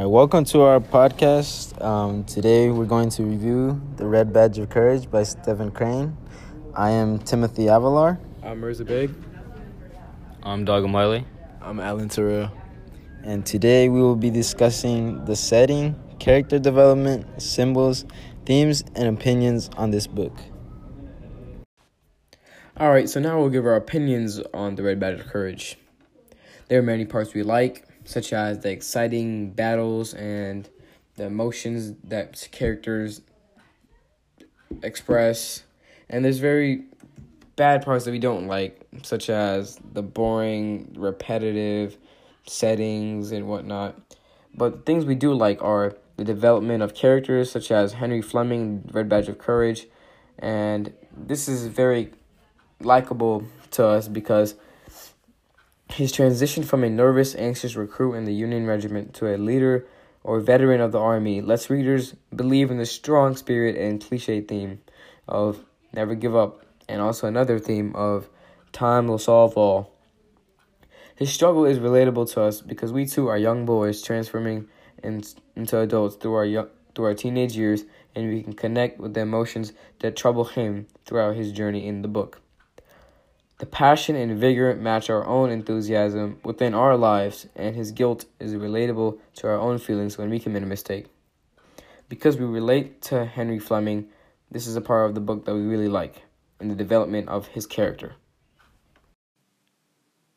right, welcome to our podcast. Um, today we're going to review The Red Badge of Courage by Stephen Crane. I am Timothy Avalar. I'm Mirza Beg. I'm Doug Miley. I'm Alan Terrell. And today we will be discussing the setting, character development, symbols, themes, and opinions on this book. All right, so now we'll give our opinions on The Red Badge of Courage. There are many parts we like, such as the exciting battles and the emotions that characters express. And there's very bad parts that we don't like, such as the boring, repetitive settings and whatnot. But things we do like are the development of characters, such as Henry Fleming, Red Badge of Courage. And this is very likable to us because his transition from a nervous, anxious recruit in the Union Regiment to a leader or veteran of the Army lets readers believe in the strong spirit and cliche theme of never give up, and also another theme of time will solve all. His struggle is relatable to us because we too are young boys transforming in, into adults through our young, through our teenage years, and we can connect with the emotions that trouble him throughout his journey in the book. The passion and vigor match our own enthusiasm within our lives, and his guilt is relatable to our own feelings when we commit a mistake. Because we relate to Henry Fleming, this is a part of the book that we really like in the development of his character.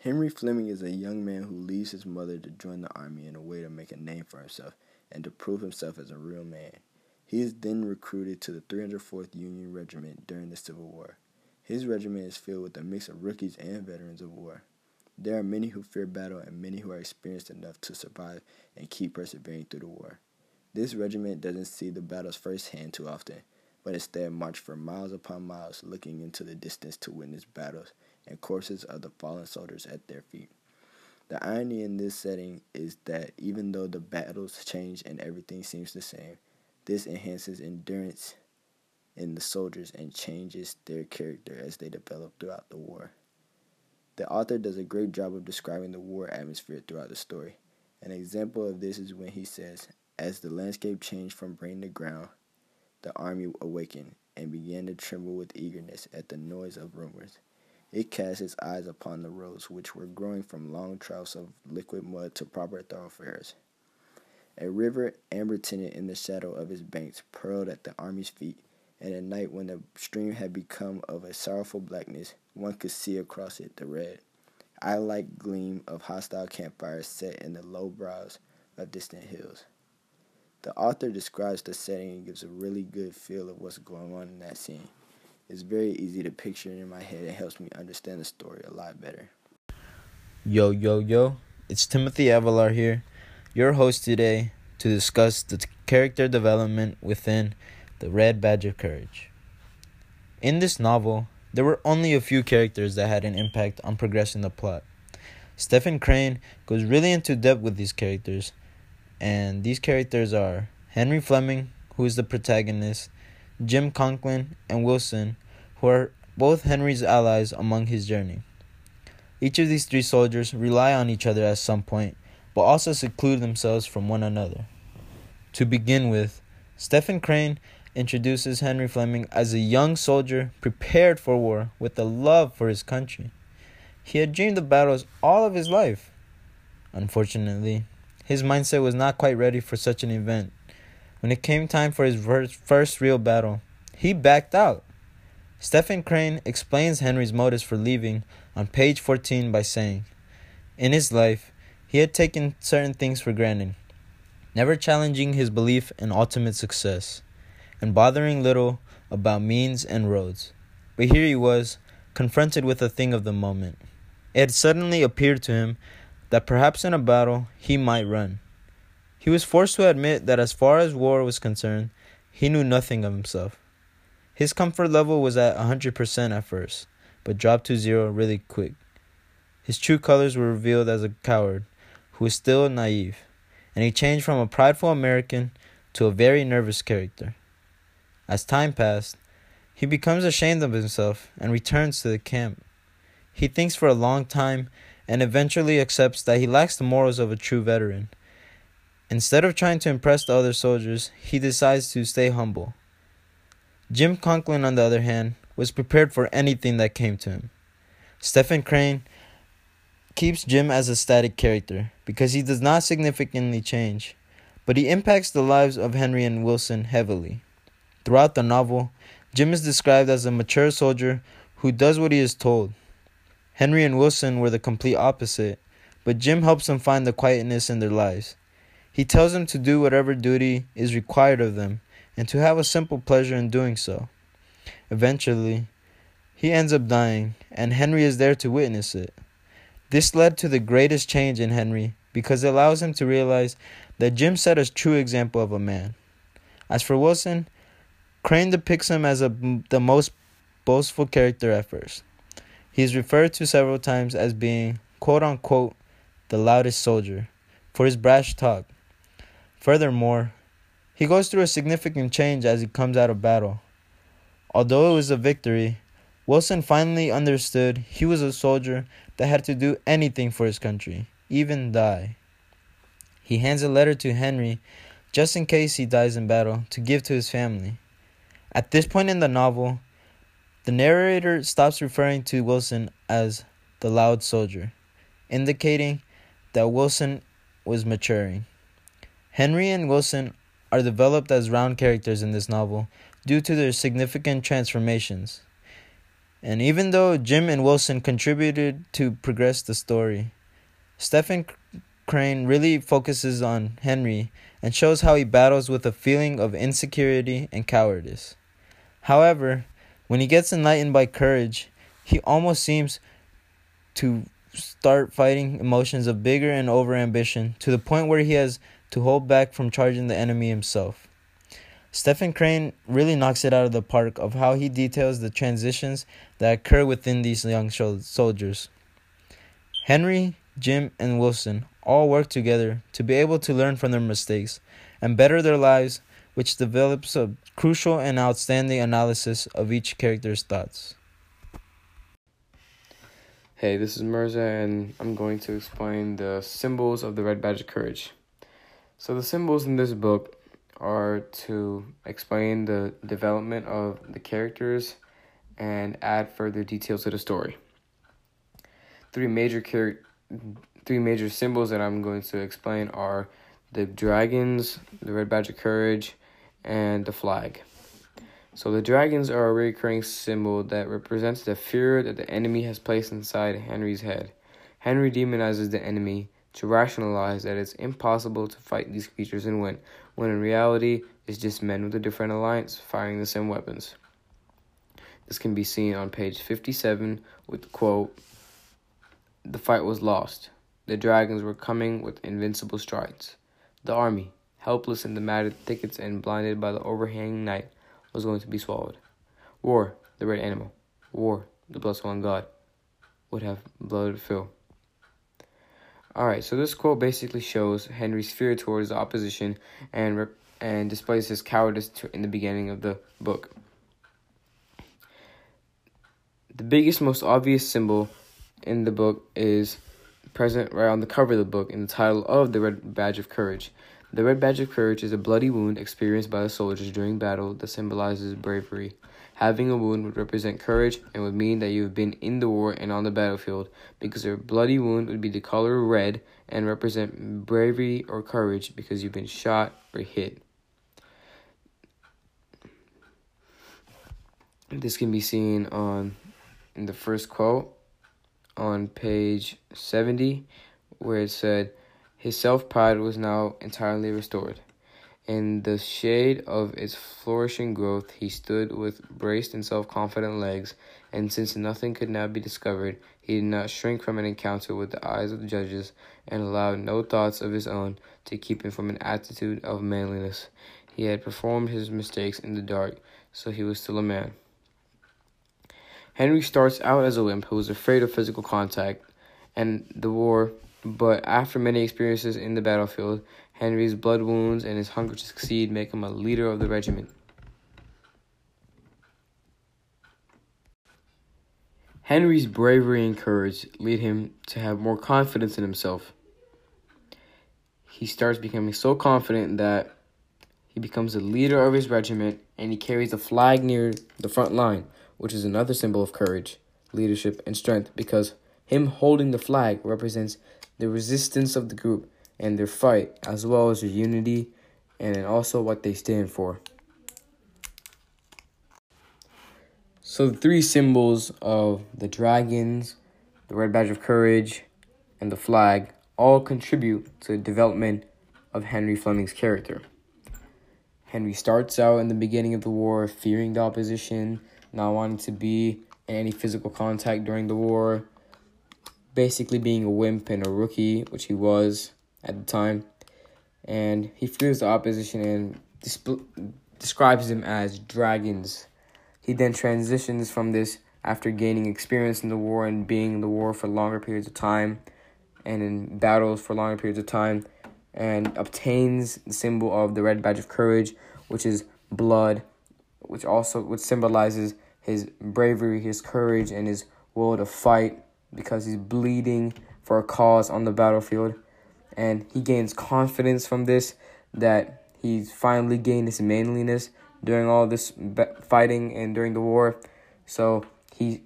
Henry Fleming is a young man who leaves his mother to join the army in a way to make a name for himself and to prove himself as a real man. He is then recruited to the 304th Union Regiment during the Civil War. His regiment is filled with a mix of rookies and veterans of war. There are many who fear battle and many who are experienced enough to survive and keep persevering through the war. This regiment doesn't see the battles firsthand too often, but instead march for miles upon miles looking into the distance to witness battles and corpses of the fallen soldiers at their feet. The irony in this setting is that even though the battles change and everything seems the same, this enhances endurance in the soldiers and changes their character as they develop throughout the war. The author does a great job of describing the war atmosphere throughout the story. An example of this is when he says, As the landscape changed from brain to ground, the army awakened and began to tremble with eagerness at the noise of rumors. It cast its eyes upon the roads, which were growing from long troughs of liquid mud to proper thoroughfares. A river, amber tinted in the shadow of its banks, purled at the army's feet, and at night when the stream had become of a sorrowful blackness, one could see across it the red, eye-like gleam of hostile campfires set in the low brows of distant hills. The author describes the setting and gives a really good feel of what's going on in that scene. It's very easy to picture it in my head and helps me understand the story a lot better. Yo, yo, yo, it's Timothy Avalar here, your host today to discuss the character development within The Red Badge of Courage. In this novel, there were only a few characters that had an impact on progressing the plot. Stephen Crane goes really into depth with these characters, and these characters are Henry Fleming, who is the protagonist, Jim Conklin, and Wilson, who are both Henry's allies among his journey. Each of these three soldiers rely on each other at some point, but also seclude themselves from one another. To begin with, Stephen Crane introduces Henry Fleming as a young soldier prepared for war with a love for his country. He had dreamed of battles all of his life. Unfortunately, his mindset was not quite ready for such an event. When it came time for his first, real battle, he backed out. Stephen Crane explains Henry's motives for leaving on page 14 by saying, In his life, he had taken certain things for granted, never challenging his belief in ultimate success, and bothering little about means and roads. But here he was, confronted with a thing of the moment. It had suddenly appeared to him that perhaps in a battle he might run. He was forced to admit that as far as war was concerned, he knew nothing of himself. His comfort level was at 100% at first, but dropped to zero really quick. His true colors were revealed as a coward who was still naive, and he changed from a prideful American to a very nervous character. As time passed, he becomes ashamed of himself and returns to the camp. He thinks for a long time and eventually accepts that he lacks the morals of a true veteran Instead of trying to impress the other soldiers, he decides to stay humble. Jim Conklin, on the other hand, was prepared for anything that came to him. Stephen Crane keeps Jim as a static character because he does not significantly change, but he impacts the lives of Henry and Wilson heavily. Throughout the novel, Jim is described as a mature soldier who does what he is told. Henry and Wilson were the complete opposite, but Jim helps them find the quietness in their lives. He tells them to do whatever duty is required of them and to have a simple pleasure in doing so. Eventually, he ends up dying, and Henry is there to witness it. This led to the greatest change in Henry because it allows him to realize that Jim set a true example of a man. As for Wilson, Crane depicts him as a, the most boastful character at first. He is referred to several times as being, quote unquote, the loudest soldier for his brash talk. Furthermore, he goes through a significant change as he comes out of battle. Although it was a victory, Wilson finally understood he was a soldier that had to do anything for his country, even die. He hands a letter to Henry just in case he dies in battle to give to his family. At this point in the novel, the narrator stops referring to Wilson as the loud soldier, indicating that Wilson was maturing. Henry and Wilson are developed as round characters in this novel due to their significant transformations. And even though Jim and Wilson contributed to progress the story, Stephen Crane really focuses on Henry and shows how he battles with a feeling of insecurity and cowardice. However, when he gets enlightened by courage, he almost seems to start fighting emotions of bigger and overambition to the point where he has to hold back from charging the enemy himself. Stephen Crane really knocks it out of the park of how he details the transitions that occur within these young soldiers. Henry, Jim, and Wilson all work together to be able to learn from their mistakes and better their lives, which develops a crucial and outstanding analysis of each character's thoughts. Hey, this is Mirza, and I'm going to explain the symbols of the Red Badge of Courage. So, the symbols in this book are to explain the development of the characters and add further details to the story. Three major char- three major symbols that I'm going to explain are the dragons, the red badge of courage, and the flag. So the dragons are a recurring symbol that represents the fear that the enemy has placed inside Henry's head. Henry demonizes the enemy to rationalize that it's impossible to fight these creatures and win, when in reality it's just men with a different alliance firing the same weapons. This can be seen on page 57 with the quote, The fight was lost. The dragons were coming with invincible strides. The army, helpless in the matted thickets and blinded by the overhanging night, was going to be swallowed. War, the red animal. War, the blessed one God, would have blood fill. Alright, so this quote basically shows Henry's fear towards the opposition and and displays his cowardice to, in the beginning of the book. The biggest, most obvious symbol in the book is present right on the cover of the book in the title of the Red Badge of Courage. The red badge of courage is a bloody wound experienced by the soldiers during battle that symbolizes bravery. Having a wound would represent courage and would mean that you have been in the war and on the battlefield, because a bloody wound would be the color red and represent bravery or courage because you've been shot or hit. This can be seen on in the first quote on page 70 where it said his self pride was now entirely restored. In the shade of its flourishing growth, he stood with braced and self confident legs, and since nothing could now be discovered, he did not shrink from an encounter with the eyes of the judges, and allowed no thoughts of his own to keep him from an attitude of manliness. He had performed his mistakes in the dark, so he was still a man. Henry starts out as a wimp who was afraid of physical contact and the war but after many experiences in the battlefield, Henry's blood wounds and his hunger to succeed make him a leader of the regiment. Henry's bravery and courage lead him to have more confidence in himself. he starts becoming so confident that he becomes the leader of his regiment and he carries a flag near the front line, which is another symbol of courage, leadership, and strength because him holding the flag represents the resistance of the group and their fight, as well as their unity and also what they stand for. So, the three symbols of the dragons, the red badge of courage, and the flag all contribute to the development of Henry Fleming's character. Henry starts out in the beginning of the war fearing the opposition, not wanting to be in any physical contact during the war, basically being a wimp and a rookie, which he was at the time. And he fears the opposition and disp- describes them as dragons. He then transitions from this after gaining experience in the war and being in the war for longer periods of time and in battles for longer periods of time and obtains the symbol of the red badge of courage which is blood which also which symbolizes his bravery his courage and his will to fight because he's bleeding for a cause on the battlefield and he gains confidence from this that he's finally gained his manliness during all this fighting and during the war so he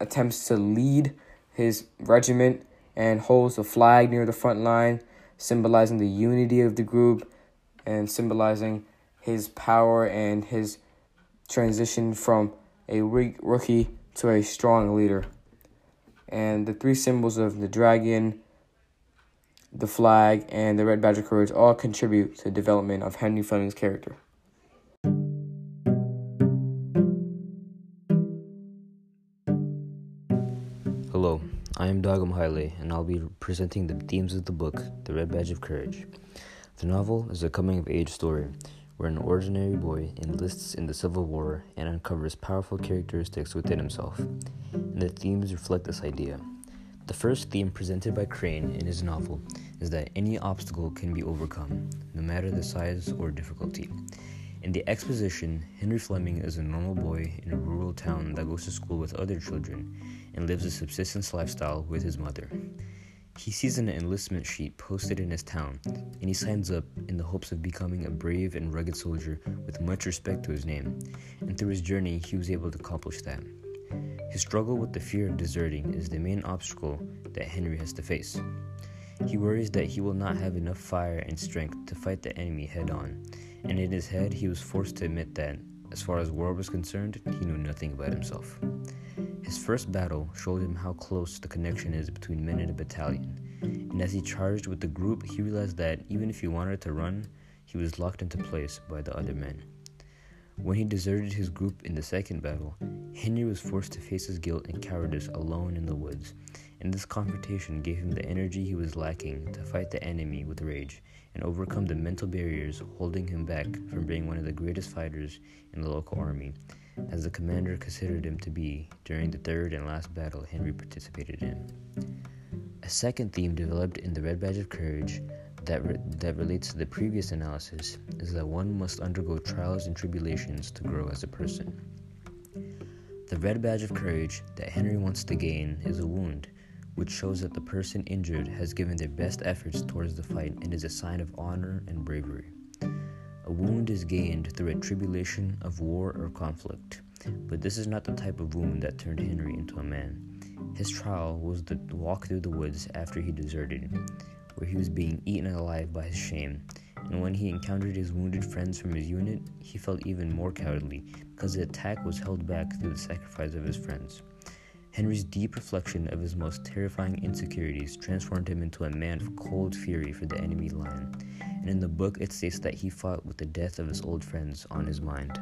attempts to lead his regiment and holds a flag near the front line, symbolizing the unity of the group and symbolizing his power and his transition from a weak rookie to a strong leader. And the three symbols of the dragon, the flag, and the red badge of courage all contribute to the development of Henry Fleming's character. Hello, I am Dagam Haile, and I'll be presenting the themes of the book, The Red Badge of Courage. The novel is a coming of age story where an ordinary boy enlists in the Civil War and uncovers powerful characteristics within himself. And the themes reflect this idea. The first theme presented by Crane in his novel is that any obstacle can be overcome, no matter the size or difficulty. In the exposition, Henry Fleming is a normal boy in a rural town that goes to school with other children and lives a subsistence lifestyle with his mother. He sees an enlistment sheet posted in his town, and he signs up in the hopes of becoming a brave and rugged soldier with much respect to his name. And through his journey, he was able to accomplish that. His struggle with the fear of deserting is the main obstacle that Henry has to face. He worries that he will not have enough fire and strength to fight the enemy head on, and in his head, he was forced to admit that, as far as war was concerned, he knew nothing about himself. His first battle showed him how close the connection is between men in a battalion, and as he charged with the group, he realized that even if he wanted to run, he was locked into place by the other men. When he deserted his group in the second battle, Henry was forced to face his guilt and cowardice alone in the woods, and this confrontation gave him the energy he was lacking to fight the enemy with rage and overcome the mental barriers holding him back from being one of the greatest fighters in the local army, as the commander considered him to be during the third and last battle Henry participated in. A second theme developed in the Red Badge of Courage that, re- that relates to the previous analysis is that one must undergo trials and tribulations to grow as a person. The Red Badge of Courage that Henry wants to gain is a wound which shows that the person injured has given their best efforts towards the fight and is a sign of honor and bravery. A wound is gained through a tribulation of war or conflict, but this is not the type of wound that turned Henry into a man. His trial was the walk through the woods after he deserted, where he was being eaten alive by his shame. And when he encountered his wounded friends from his unit, he felt even more cowardly because the attack was held back through the sacrifice of his friends. Henry's deep reflection of his most terrifying insecurities transformed him into a man of cold fury for the enemy line, in the book it states that he fought with the death of his old friends on his mind.